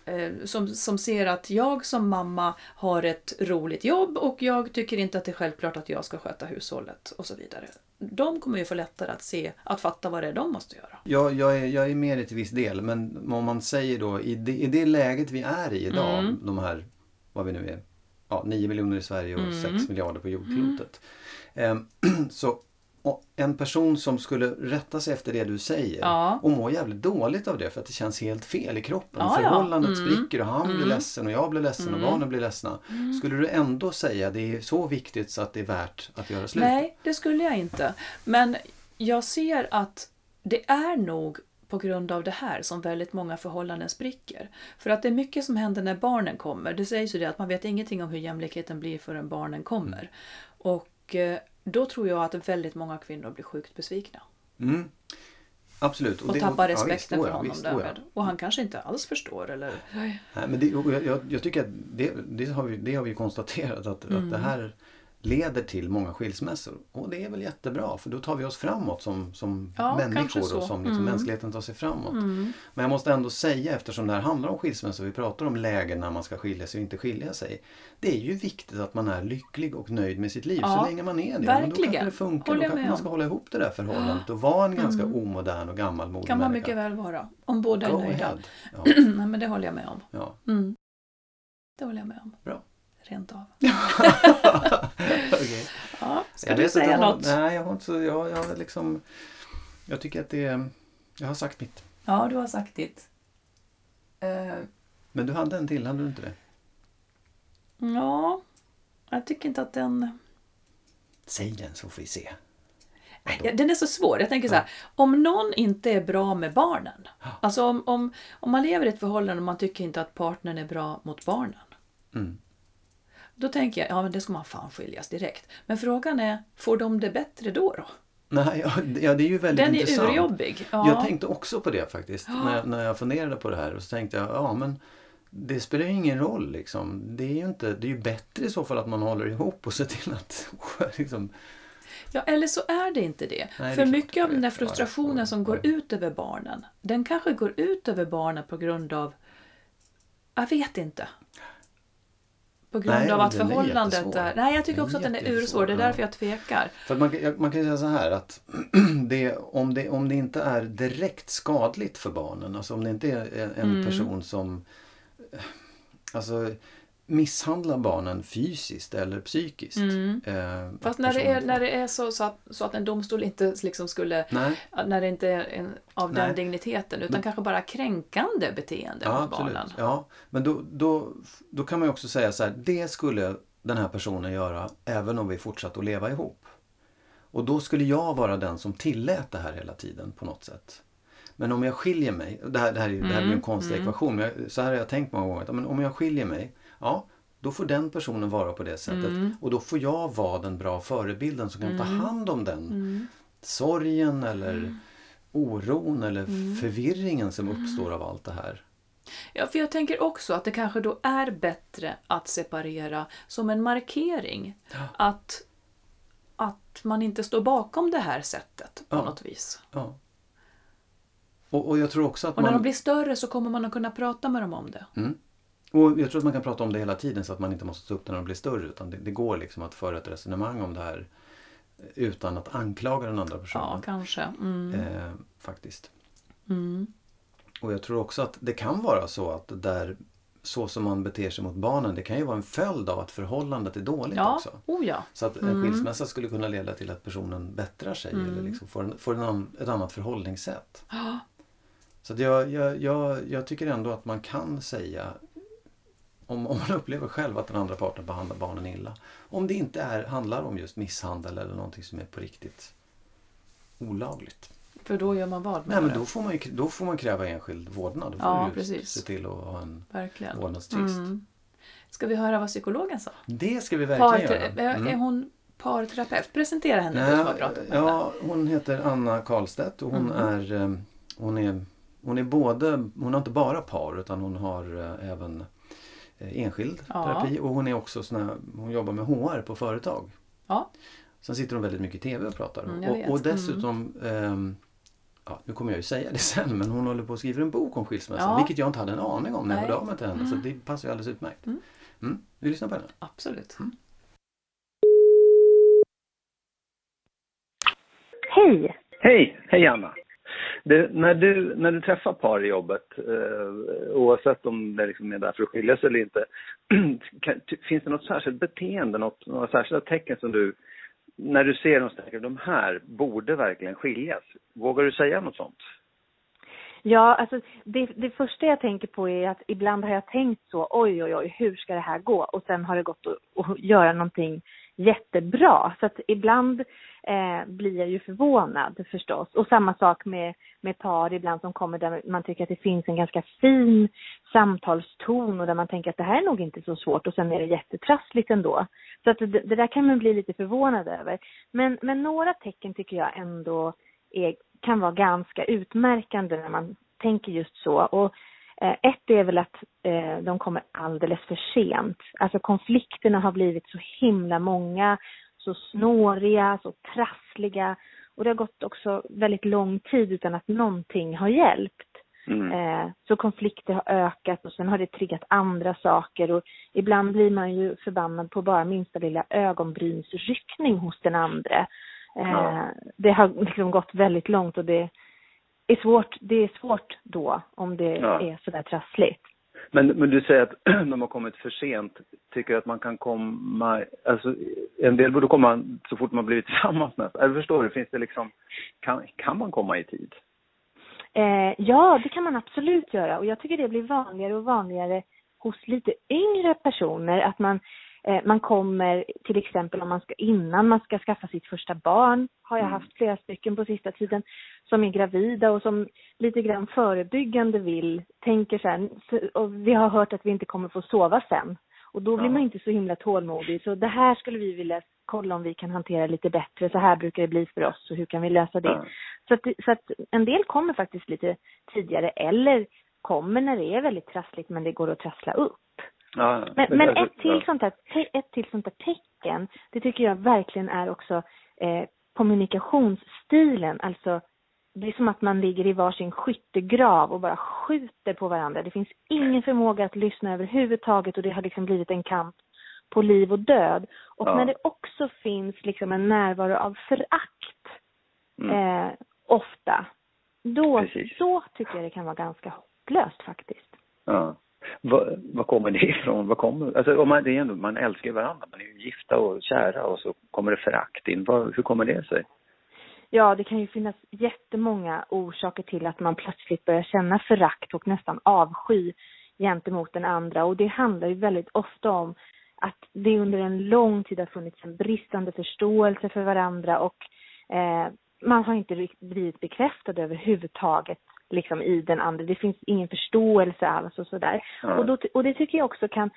eh, som, som ser att jag som mamma har ett roligt jobb och jag tycker inte att det är självklart att jag ska sköta hushållet och så vidare. De kommer ju få lättare att se, att fatta vad det är de måste göra. Jag, jag, är, jag är med i till viss del men om man säger då i det, i det läget vi är i idag, Mm. de här, vad vi nu är, ja, 9 miljoner i Sverige och Mm. 6 miljarder på jordklotet. Ehm, <clears throat> så en person som skulle rätta sig efter det du säger Ja. och må jävligt dåligt av det för att det känns helt fel i kroppen. Ja, ja. Förhållandet Mm. spricker och han blir Mm. ledsen och jag blir ledsen och Mm. barnen blir ledsna. Skulle du ändå säga det är så viktigt så att det är värt att göra slut? Nej, det skulle jag inte. Men jag ser att det är nog på grund av det här som väldigt många förhållanden spricker. För att det är mycket som händer när barnen kommer. Det sägs ju det att man vet ingenting om hur jämlikheten blir förrän barnen kommer. Och eh, då tror jag att väldigt många kvinnor blir sjukt besvikna. Mm. Absolut. Och det- tappar ja, respekten visst, för ja, honom visst, oh ja. därmed. Och han kanske inte alls förstår eller... Nej, men det, och jag, jag, jag tycker att det, det, har vi, det har vi konstaterat att, Mm. att det här leder till många skilsmässor. Och det är väl jättebra för då tar vi oss framåt som, som Ja, människor och som liksom Mm. mänskligheten tar sig framåt. Mm. Men jag måste ändå säga eftersom det här handlar om skilsmässor, vi pratar om lägen när man ska skilja sig och inte skilja sig. Det är ju viktigt att man är lycklig och nöjd med sitt liv Ja, så länge man är det. Men då verkligen. kanske det funkar, Håller då kanske man ska hålla ihop det där förhållandet och vara en ganska Mm. omodern och gammalmodig Kan man människa. mycket väl vara. Om båda är Go nöjda. Ja, <clears throat> Nej, men det håller jag med om. ja. Mm. Det håller jag med om. Bra. Rent av. <laughs> Okej. Ja, ska Jag du säga inte, jag har- något? Nej, jag har inte så... Jag, jag har liksom... Jag tycker att det är... Jag har sagt mitt. Ja, du har sagt ditt. Eh, Men du hade en till, hade du inte det? ja, jag tycker inte att den... Säg den så får vi se. Ja, den är så svår. Jag tänker så här, om någon inte är bra med barnen. Alltså om, om, om man lever i ett förhållande och man tycker inte att partnern är bra mot barnen. Mm. Då tänker jag, ja men det ska man fan skiljas direkt. Men frågan är, får de det bättre då? då? Nej, ja, ja, det är ju väldigt Den är intressant. urjobbig. Ja. Jag tänkte också på det faktiskt. När, jag, när jag funderade på det här. Och så tänkte jag, ja men det spelar ju ingen roll liksom. Det är ju, inte, det är ju bättre i så fall att man håller ihop och ser till att <laughs> liksom, Ja, eller så är det inte det. Nej, det är För klart mycket det av den där är. frustrationen Ja, som går ja. ut över barnen, den kanske går ut över barnen på grund av... Jag vet inte. På grund Nej, av att är förhållandet jättesvår. är... Nej, jag tycker Den är också att den är ursvår. Det är därför jag tvekar. För man, man kan säga så här att <clears throat> det, om, det, om det inte är direkt skadligt för barnen, alltså om det inte är en- Mm. person som alltså, misshandlar barnen fysiskt eller psykiskt. Mm. eh, Fast när det är, när det är så, så, att, så att en domstol inte liksom skulle... Nej, När det inte är en, av den Nej. digniteten utan Men- kanske bara kränkande beteende ja mot absolut. barnen. Ja, men då, då, då kan man ju också säga så här, det skulle den här personen göra även om vi fortsatte att leva ihop. Och då skulle jag vara den som tillät det här hela tiden på något sätt. Men om jag skiljer mig, det här, det här, är, det här blir en konstig ekvation, men jag, så här har jag tänkt många gånger. Att, men om jag skiljer mig, ja då får den personen vara på det sättet. Och då får jag vara den bra förebilden som kan ta hand om den sorgen eller oron eller förvirringen som uppstår av allt det här. Ja, för jag tänker också att det kanske då är bättre att separera som en markering. Att, att man inte står bakom det här sättet på Ja. något vis. Ja. Och, och jag tror också att Och när man... de blir större så kommer man att kunna prata med dem om det. Mm. Och jag tror att man kan prata om det hela tiden så att man inte måste ta upp det när de blir större. Utan det, det går liksom att föra ett resonemang om det här utan att anklaga den andra Ja, personen. kanske. Mm. eh, faktiskt. Mm. Och jag tror också att det kan vara så att där så som man beter sig mot barnen det kan ju vara en följd av att förhållandet är dåligt Ja, också. oh ja. Så att en skilsmässa skulle kunna leda till att personen bättrar sig eller liksom får, en, får en, ett annat förhållningssätt. Ja. Så jag, jag, jag, jag tycker ändå att man kan säga om, om man upplever själv att den andra parten behandlar barnen illa. Om det inte är, handlar om just misshandel eller någonting som är på riktigt olagligt. För då gör man vad Nej men då får man, ju, då får man kräva enskild vårdnad. Då får Ja, du precis. se till att ha en Verkligen. vårdnadstvist. Mm. Ska vi höra vad psykologen sa? Det ska vi verkligen Par, göra. Mm. Är hon parterapeut? Presentera henne henne. ja, hon heter Anna Karlstedt och hon Mm. är eh, hon är, hon är både, hon har inte bara par utan hon har eh, även eh, enskild Ja. terapi och hon är också sån här, hon jobbar med HR på företag. Ja. Sen sitter hon väldigt mycket i TV och pratar. Mm, och, och dessutom, ehm, ja, nu kommer jag ju säga det <laughs> sen, men hon håller på att skriva en bok om skilsmässa. Ja. Vilket jag inte hade en aning om när jag hörde av mig till henne. Så det passar ju alldeles utmärkt. Mm. Mm. Vi lyssnar på henne. Absolut. Hej! Hej! Hej Anna! Det, när, du, när du träffar par i jobbet, eh, oavsett om det liksom är där för att skiljas eller inte, <clears throat> kan, finns det något särskilt beteende, något, några särskilda tecken som du, när du ser dem, tänker de här borde verkligen skiljas? Vågar du säga något sånt? Ja, alltså det, det första jag tänker på är att ibland har jag tänkt så, oj oj oj, hur ska det här gå? Och sen har det gått att, att göra någonting jättebra. Så att ibland eh, blir jag ju förvånad förstås. Och samma sak med, med par ibland som kommer där man tycker att det finns en ganska fin samtalston och där man tänker att det här är nog inte så svårt och sen är det jättetrassligt ändå. Så att det, det där kan man bli lite förvånad över. Men, men några tecken tycker jag ändå är, kan vara ganska utmärkande när man tänker just så. Och eh, ett är väl att eh, de kommer alldeles för sent. Alltså konflikterna har blivit så himla många, så snåriga, så trassliga. Och det har gått också väldigt lång tid utan att någonting har hjälpt. Mm. Eh, så konflikter har ökat och sen har det triggat andra saker och ibland blir man ju förbannad på bara minsta lilla ögonbrynsryckning hos den andra. Eh, Ja. Det har liksom gått väldigt långt och det är svårt, det är svårt då om det Ja. är sådär trassligt. Men, men du säger att <clears throat> de har kommit för sent. Tycker du att man kan komma, alltså en del borde komma så fort man blivit <laughs> tillsammans med. Eller förstår du, finns det liksom, kan, kan man komma i tid? Eh, ja, det kan man absolut göra och jag tycker det blir vanligare och vanligare hos lite yngre personer att man Eh, man kommer till exempel om man ska, innan man ska skaffa sitt första barn, har jag Mm. haft flera stycken på sista tiden, som är gravida och som lite grann förebyggande vill, tänker så här, "Så- och vi har hört att vi inte kommer få sova sen. Och då blir man inte så himla tålmodig. Så det här skulle vi vilja kolla om vi kan hantera lite bättre. Så här brukar det bli för oss och hur kan vi lösa det? Så, att, så att en del kommer faktiskt lite tidigare eller kommer när det är väldigt trassligt men det går att trassla upp. Ja, Men, men ett, till sånt här, ett till sånt där tecken, det tycker jag verkligen är också eh, kommunikationsstilen. Alltså, det är som att man ligger i varsin skyttegrav och bara skjuter på varandra. Det finns ingen förmåga att lyssna överhuvudtaget och det har liksom blivit en kamp på liv och död. Och Ja. när det också finns liksom en närvaro av förakt Mm. eh, ofta, då, Precis. då tycker jag det kan vara ganska hopplöst faktiskt. Ja. Vad, kommer det <laughs> ifrån? Vad kommer, alltså, om man, det är ändå, man älskar ju varandra, man är ju gifta och kära och så kommer det förakt in. Var, hur kommer det sig? Ja, det kan ju finnas jättemånga orsaker till att man plötsligt börjar känna förakt och nästan avsky gentemot den andra. Och det handlar ju väldigt ofta om att det under en lång tid har funnits en bristande förståelse för varandra och eh, man har inte blivit bekräftad överhuvudtaget liksom i den andra. Det finns ingen förståelse alls och sådär. Ja. Och, då, och det tycker jag också kan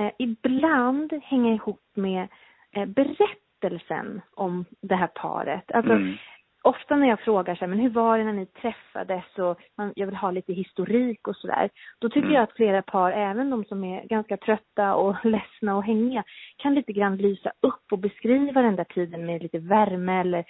eh, ibland hänga ihop med eh, berättelsen om det här paret. Alltså, Mm. ofta när jag frågar så här, men hur var det när ni träffades och man, jag vill ha lite historik och sådär. Då tycker Mm. jag att flera par, även de som är ganska trötta och <laughs> ledsna och hängiga, kan lite grann lysa upp och beskriva den där tiden med lite värme eller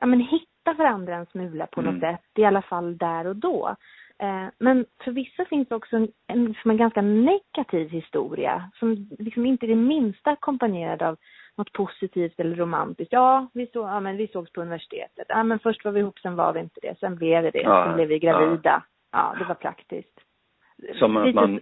ja men hitta varandra en smula på något Mm. sätt, i alla fall där och då. Eh, men för vissa finns också en, en, en ganska negativ historia som liksom inte är det minsta ackompanjerad av något positivt eller romantiskt. Ja, vi, så, ja men vi sågs på universitetet. Ja, men först var vi ihop, sen var vi inte det. Sen blev vi det. Ja, sen blev vi gravida. Ja, det var praktiskt. Som att man,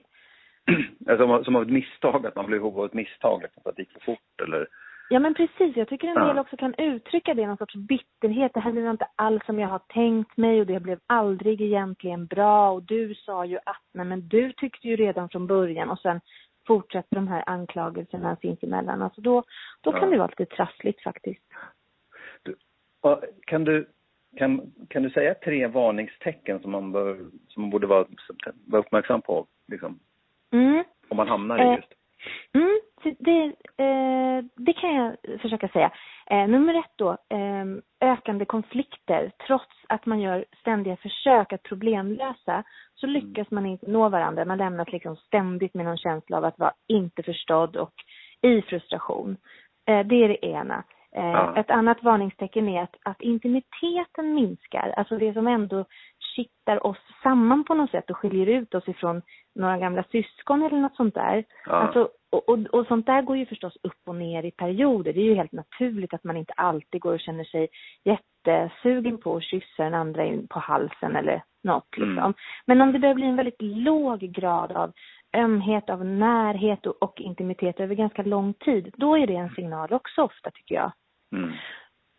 <clears throat> alltså, som- av ett misstag, att man blev ihop av ett misstag, liksom, att det gick för fort eller? Ja men precis, jag tycker en Ja. del också kan uttrycka det, någon sorts bitterhet. Det här blev inte alls som jag har tänkt mig och det blev aldrig egentligen bra och du sa ju att, nej men du tyckte ju redan från början och sen fortsätter de här anklagelserna sinsemellan. Alltså då, då Ja. kan det vara lite trassligt faktiskt. Du, ja, kan du kan, kan du säga tre varningstecken som man, bör, som man borde vara, vara uppmärksam på, liksom, Mm. om man hamnar i Eh, just? Mm, det, eh, det kan jag försöka säga. Eh, nummer ett då, eh, ökande konflikter. Trots att man gör ständiga försök att problemlösa så lyckas man inte nå varandra. Man lämnas liksom ständigt med någon känsla av att vara inte förstådd och i frustration. Eh, det är det ena. Eh, Ja. Ett annat varningstecken är att, att intimiteten minskar. Alltså det som ändå kittar oss samman på något sätt och skiljer ut oss ifrån några gamla syskon eller något sånt där. Ja. Alltså, och, och, och sånt där går ju förstås upp och ner i perioder. Det är ju helt naturligt att man inte alltid går och känner sig jättesugen på att kyssa den andra in på halsen eller något liksom. Mm. Men om det börjar bli en väldigt låg grad av ömhet, av närhet och, och intimitet över ganska lång tid, då är det en signal också ofta tycker jag. Mm.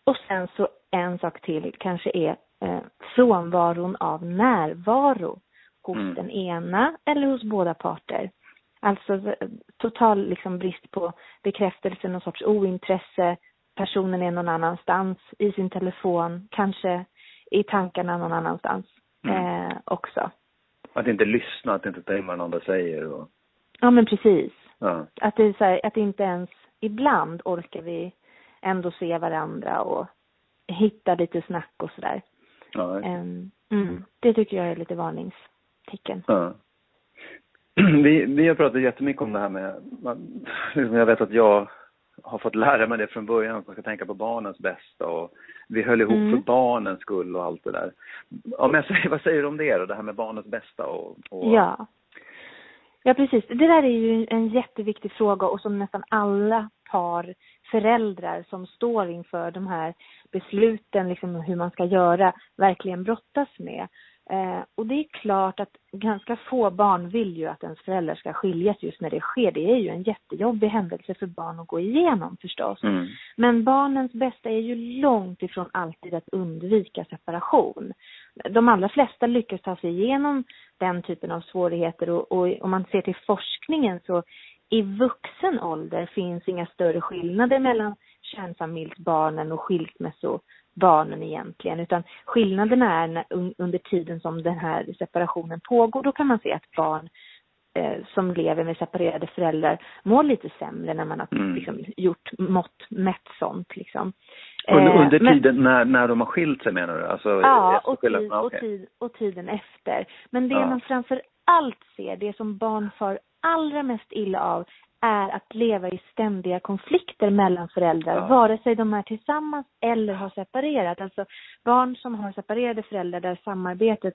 Och sen så en sak till kanske är eh, frånvaron av närvaro hos Mm. den ena eller hos båda parter. Alltså eh, total liksom brist på bekräftelse, någon sorts ointresse. Personen är någon annanstans i sin telefon, kanske i tankarna någon annanstans Mm. eh, också. Att inte lyssna, att inte ta in vad den andra säger och, Ja men precis. ja. Att det är så här, att inte ens ibland orkar vi ändå se varandra och hitta lite snack och sådär. ja. Ehm, mm, det tycker jag är lite varningstecken. Ja. <clears throat> Vi, vi har pratat jättemycket om det här med, man, liksom jag vet att jag har fått lära mig det från början, att man ska tänka på barnens bästa och vi höll ihop Mm. för barnens skull och allt det där. Om jag säger, vad säger du om det då, det här med barnens bästa och, och Ja. Ja, precis. Det där är ju en jätteviktig fråga och som nästan alla par föräldrar som står inför de här besluten, liksom hur man ska göra, verkligen brottas med. Eh, och det är klart att ganska få barn vill ju att ens föräldrar ska skiljas just när det sker. Det är ju en jättejobbig händelse för barn att gå igenom förstås. Mm. Men barnens bästa är ju långt ifrån alltid att undvika separation. De allra flesta lyckas ta sig igenom den typen av svårigheter och, och om man ser till forskningen så i vuxen ålder finns inga större skillnader mellan kärnfamiljsbarnen och skilsmässobarnen egentligen, utan skillnaderna är när, under tiden som den här separationen pågår. Då kan man se att barn eh, som lever med separerade föräldrar mår lite sämre när man har Mm. liksom, gjort mått, mätt sånt. Liksom. Under, Eh, under men- tiden när, när de har skilt sig menar du? Alltså, Ja, och, tid, och, tid, och tiden efter. Men det Ja. man framför allt ser, det som barn far allra mest illa av, är att leva i ständiga konflikter mellan föräldrar, Ja. vare sig de är tillsammans eller har separerat. Alltså barn som har separerade föräldrar där samarbetet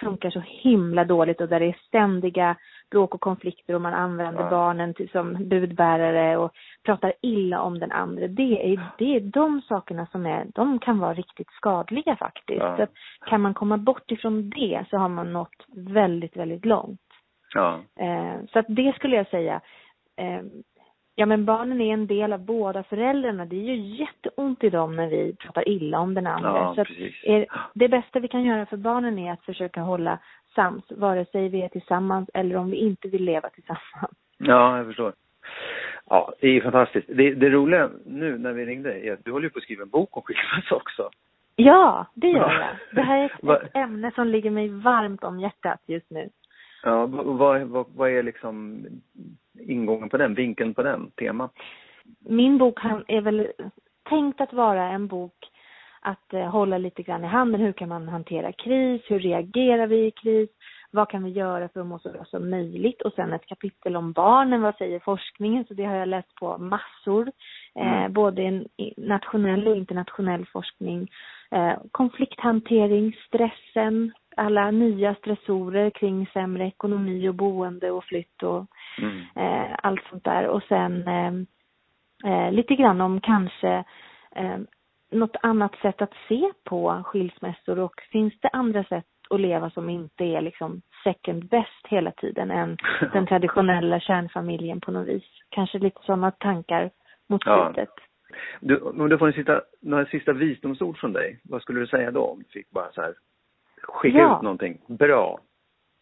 funkar så himla dåligt och där det är ständiga bråk och konflikter och man använder Ja. barnen till, som budbärare och pratar illa om den andra. Det är, det är de sakerna som är, de kan vara riktigt skadliga faktiskt. Ja. Så kan man komma bort ifrån det så har man nått väldigt, väldigt långt. Ja. Eh, så att det skulle jag säga. Eh, ja men barnen är en del av båda föräldrarna. Det är ju jätteont i dem när vi pratar illa om den andra. Ja, så är, det bästa vi kan göra för barnen är att försöka hålla sams, vare sig vi är tillsammans eller om vi inte vill leva tillsammans. Ja, jag förstår. Ja, det är fantastiskt. Det, det roliga nu när vi ringde är att du håller ju på att skriva en bok om skilsmässa också. Ja, det gör Ja. jag. <laughs> Det här är ett, ett ämne som ligger mig varmt om hjärtat just nu. Ja, vad, vad, vad är liksom ingången på den, vinkeln på den, temat? min bok är väl tänkt att vara en bok att eh, hålla lite grann i handen. Hur kan man hantera kris? Hur reagerar vi i kris? Vad kan vi göra för att må så bra som möjligt? Och sen ett kapitel om barnen. Vad säger forskningen? Så det har jag läst på massor. Eh, Mm. både en i- nationell och internationell forskning. Eh, konflikthantering, stressen, alla nya stressorer kring sämre ekonomi och boende och flytt och Mm. eh, allt sånt där. Och sen eh, eh, lite grann om kanske eh, något annat sätt att se på skilsmässor och finns det andra sätt att leva som inte är liksom second best hela tiden än <laughs> den traditionella kärnfamiljen på något vis. Kanske lite sådana tankar mot Ja. slutet. Du, om du får en sista, några sista visdomsord från dig, vad skulle du säga då om du fick bara så här skicka Ja. ut någonting bra?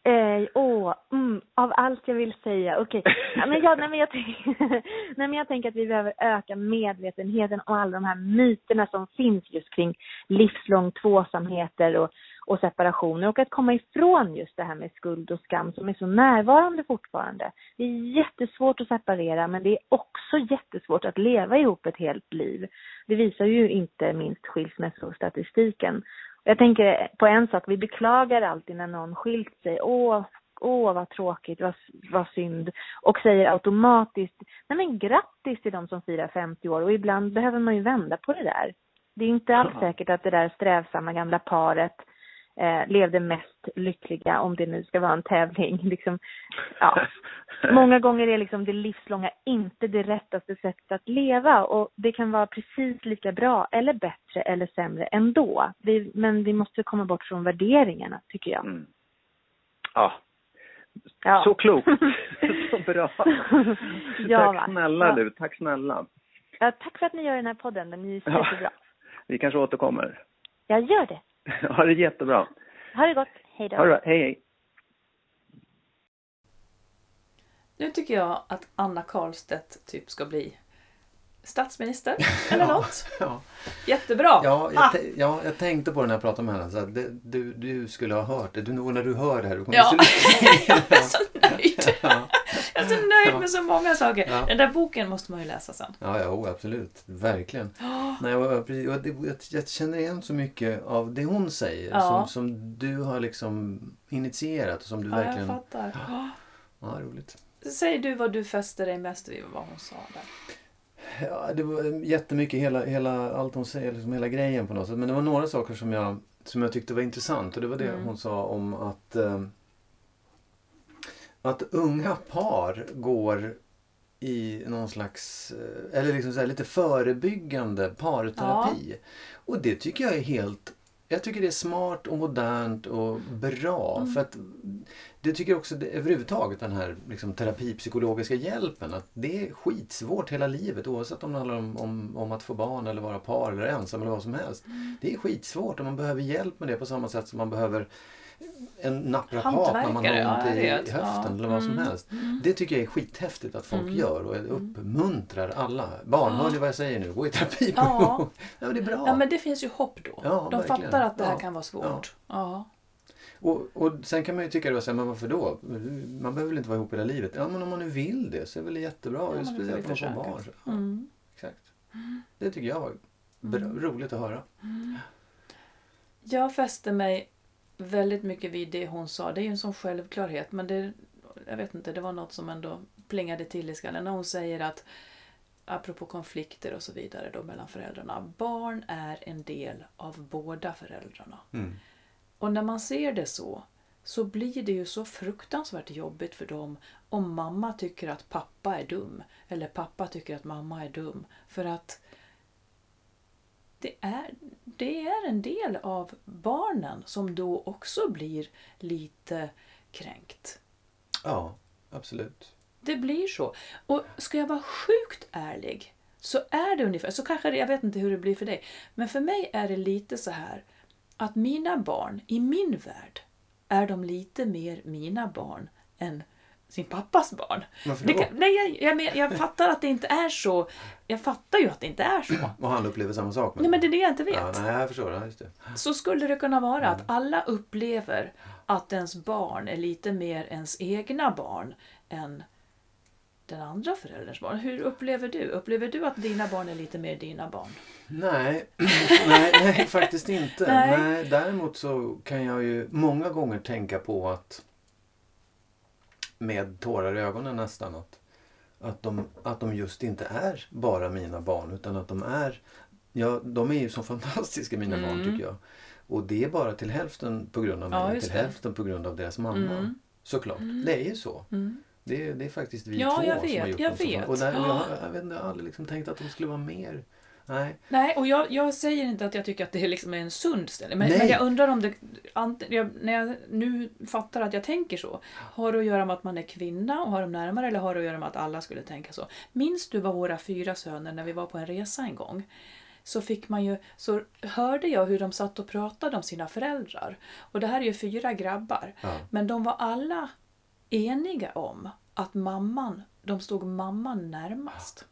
Eh, åh, mm, av allt jag vill säga, okej. Ja, men jag, nej, men jag, <laughs> nej, men jag tänker att vi behöver öka medvetenheten om alla de här myterna som finns just kring livslång tvåsamheter och, och separationer och att komma ifrån just det här med skuld och skam som är så närvarande fortfarande. Det är jättesvårt att separera men det är också jättesvårt att leva ihop ett helt liv. Det visar ju inte minst skilsmässostatistiken. Jag tänker på en sak, vi beklagar alltid när någon skilt sig. Åh, åh vad tråkigt, vad, vad synd. Och säger automatiskt, nej men grattis till de som firar 50 år. Och ibland behöver man ju vända på det där. Det är inte alls säkert att det där strävsamma gamla paret eh, levde mest lyckliga, om det nu ska vara en tävling. <laughs> Liksom, ja. <laughs> Många gånger är liksom det livslånga inte det rättaste sättet att leva och det kan vara precis lika bra eller bättre eller sämre ändå. Vi, men vi måste komma bort från värderingarna, tycker jag. Mm. Ja, Ja. så klokt. <laughs> så bra. Ja, tack snälla Ja. du, tack snälla. Ja, tack för att ni gör den här podden, den är ju Ja. superbra. Vi kanske återkommer. Jag gör det. <laughs> Ha det jättebra. Ha det gott. Hej då. Ha det bra. Hej, hej. Nu tycker jag att Anna Karlstedt typ ska bli statsminister <laughs> eller något. Ja, Jättebra! ja, Ah! jag, te- ja, jag tänkte på det när jag pratade med henne. Så att det, du, du skulle ha hört det. Du, när du hör det här, du kommer Ja. <laughs> Jag är så nöjd! ja. <laughs> Jag är så nöjd med så många saker. Ja. Den där boken måste man ju läsa sen. Ja, ja oh, absolut. Verkligen. <gasps> Nej, precis, och det, jag, jag känner igen så mycket av det hon säger Ja. som, som du har liksom initierat och som du Ja, verkligen... jag fattar. <gasps> Ja, roligt. Säg du vad du fäster dig mest vid vad hon sa där. Ja, det var jättemycket, hela, hela, allt hon säger, liksom hela grejen på något sätt. Men det var några saker som jag, som jag tyckte var intressant och det var det Mm. hon sa om att eh, att unga par går i någon slags, eh, eller liksom så lite förebyggande parterapi. Och det tycker jag är helt jag tycker det är smart och modernt och bra. Mm. För att det tycker jag också det, överhuvudtaget den här liksom, terapipsykologiska hjälpen. Att det är skitsvårt hela livet oavsett om det handlar om, om, om att få barn eller vara par eller ensam eller vad som helst. Det är skitsvårt och man behöver hjälp med det på samma sätt som man behöver en naprapat när man har ont ja, i höften Ja. eller vad som Mm. helst. Det tycker jag är skithäftigt att folk gör och uppmuntrar alla. Barn, hör ni vad jag säger nu? Gå i terapi. Ja. ja, men det är bra. Ja, men det finns ju hopp då. Ja, De verkligen. fattar att det här kan vara svårt. Ja. Och, och sen kan man ju tycka då, så här, men varför då? Man behöver väl inte vara ihop hela livet? Ja, men om man nu vill det så är det väl jättebra. Ja, Speciellt om man får barn. Mm. Exakt. Det tycker jag var bra, roligt att höra. Jag fäste mig väldigt mycket vid det hon sa. Det är ju en sån självklarhet men det, jag vet inte, det var något som ändå plingade till i skallen när hon säger att apropå konflikter och så vidare då mellan föräldrarna. Barn är en del av båda föräldrarna. Mm. Och när man ser det så så blir det ju så fruktansvärt jobbigt för dem om mamma tycker att pappa är dum eller pappa tycker att mamma är dum. För att det är, det är en del av barnen som då också blir lite kränkt. Ja, absolut. Det blir så. Och ska jag vara sjukt ärlig så är det ungefär, så kanske det, jag vet inte hur det blir för dig, men för mig är det lite så här att mina barn, i min värld, är de lite mer mina barn än sin pappas barn. Varför då? kan, nej, jag, jag, men, jag fattar att det inte är så. Jag fattar ju att det inte är så. <clears throat> Och han upplever samma sak? Nej, men det är det jag inte vet. Ja, nej, jag förstår. Ja, just det. Så skulle det kunna vara Mm. att alla upplever att ens barn är lite mer ens egna barn än den andra förälderns barn. Hur upplever du? Upplever du att dina barn är lite mer dina barn? Nej, <clears throat> nej, nej, faktiskt inte. Nej. Nej. däremot så kan jag ju många gånger tänka på att med tårar i ögonen nästan att, att, de, att de just inte är bara mina barn utan att de är Ja, de är ju så <laughs> fantastiska mina barn tycker jag. Och det är bara till hälften på grund av mig Mm. Ja, till det. hälften på grund av deras mamma. Mm. Såklart, det är ju så. Mm. Det, är- det är faktiskt vi Ja, två jag som har vet, gjort jag vet. Och där, och jag, Ja. jag, vet jag har aldrig liksom tänkt att de skulle vara mer. Nej. Nej, och jag, jag säger inte att jag tycker att det är liksom en sund ställning. Men, men jag undrar om det... ant- Jag, när jag nu fattar att jag tänker så. Har det att göra med att man är kvinna och har dem närmare eller har det att göra med att alla skulle tänka så? Minns du vad våra fyra söner, när vi var på en resa en gång, så fick man ju, så hörde jag hur de satt och pratade om sina föräldrar. Och det här är ju fyra grabbar. Ja. Men de var alla eniga om att mamman, de stod mamman närmast.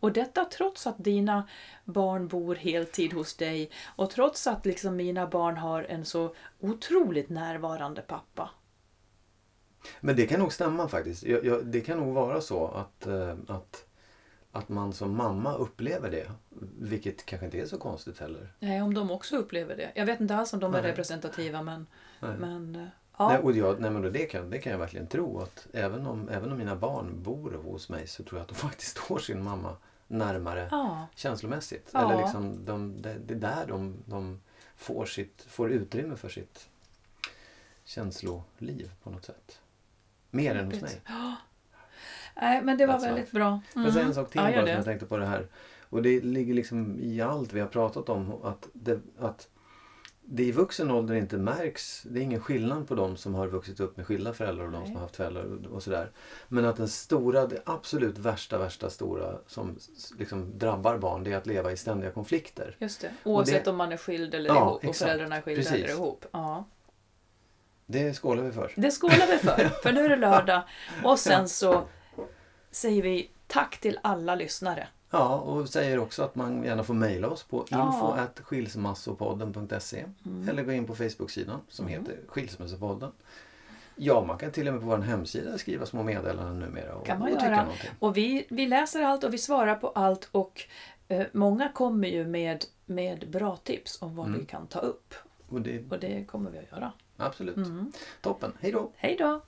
Och detta trots att dina barn bor heltid hos dig och trots att liksom mina barn har en så otroligt närvarande pappa. Men det kan nog stämma faktiskt. Jag, jag, det kan nog vara så att, eh, att, att man som mamma upplever det. Vilket kanske inte är så konstigt heller. Nej, om de också upplever det. Jag vet inte alls om de är Nej. representativa men... Nej. men eh, ja. Nej, och jag, nej, men det, kan, det kan jag verkligen tro. att även om, även om mina barn bor hos mig så tror jag att de <laughs> faktiskt står sin mamma närmare ja. känslomässigt. Ja. Eller liksom de, det, det är där de, de får, sitt, får utrymme för sitt känsloliv på något sätt. Mer än hos mig. Nej, men det var That's väldigt bra. Får jag säga en sak till Mm. Ja, bara som jag tänkte på det här. Och det ligger liksom i allt vi har pratat om. Att det, att det i vuxen ålder inte märks. Det är ingen skillnad på de som har vuxit upp med skilda föräldrar och de som har haft föräldrar och- och sådär. Men att den stora, det absolut värsta, värsta stora som liksom drabbar barn det är att leva i ständiga konflikter. Just det. Oavsett det- om man är skild eller Ja, ihop och exakt. föräldrarna är skilda Precis. eller ihop. Ja. Det skålar vi för. Det skålar vi för, <laughs> för nu är det lördag. Och sen så säger vi tack till alla lyssnare. Ja, och säger också att man gärna får mejla oss på Ja. info skilsmassopodden.se eller gå in på Facebook-sidan som heter Skilsmässopodden. Ja, man kan till och med på vår hemsida skriva små meddelanden numera och, Kan man och göra. Och vi, vi läser allt och vi svarar på allt och eh, många kommer ju med, med bra tips om vad Mm. vi kan ta upp. Och det, Och det kommer vi att göra. absolut. Mm. Toppen. Hej då! Hej då!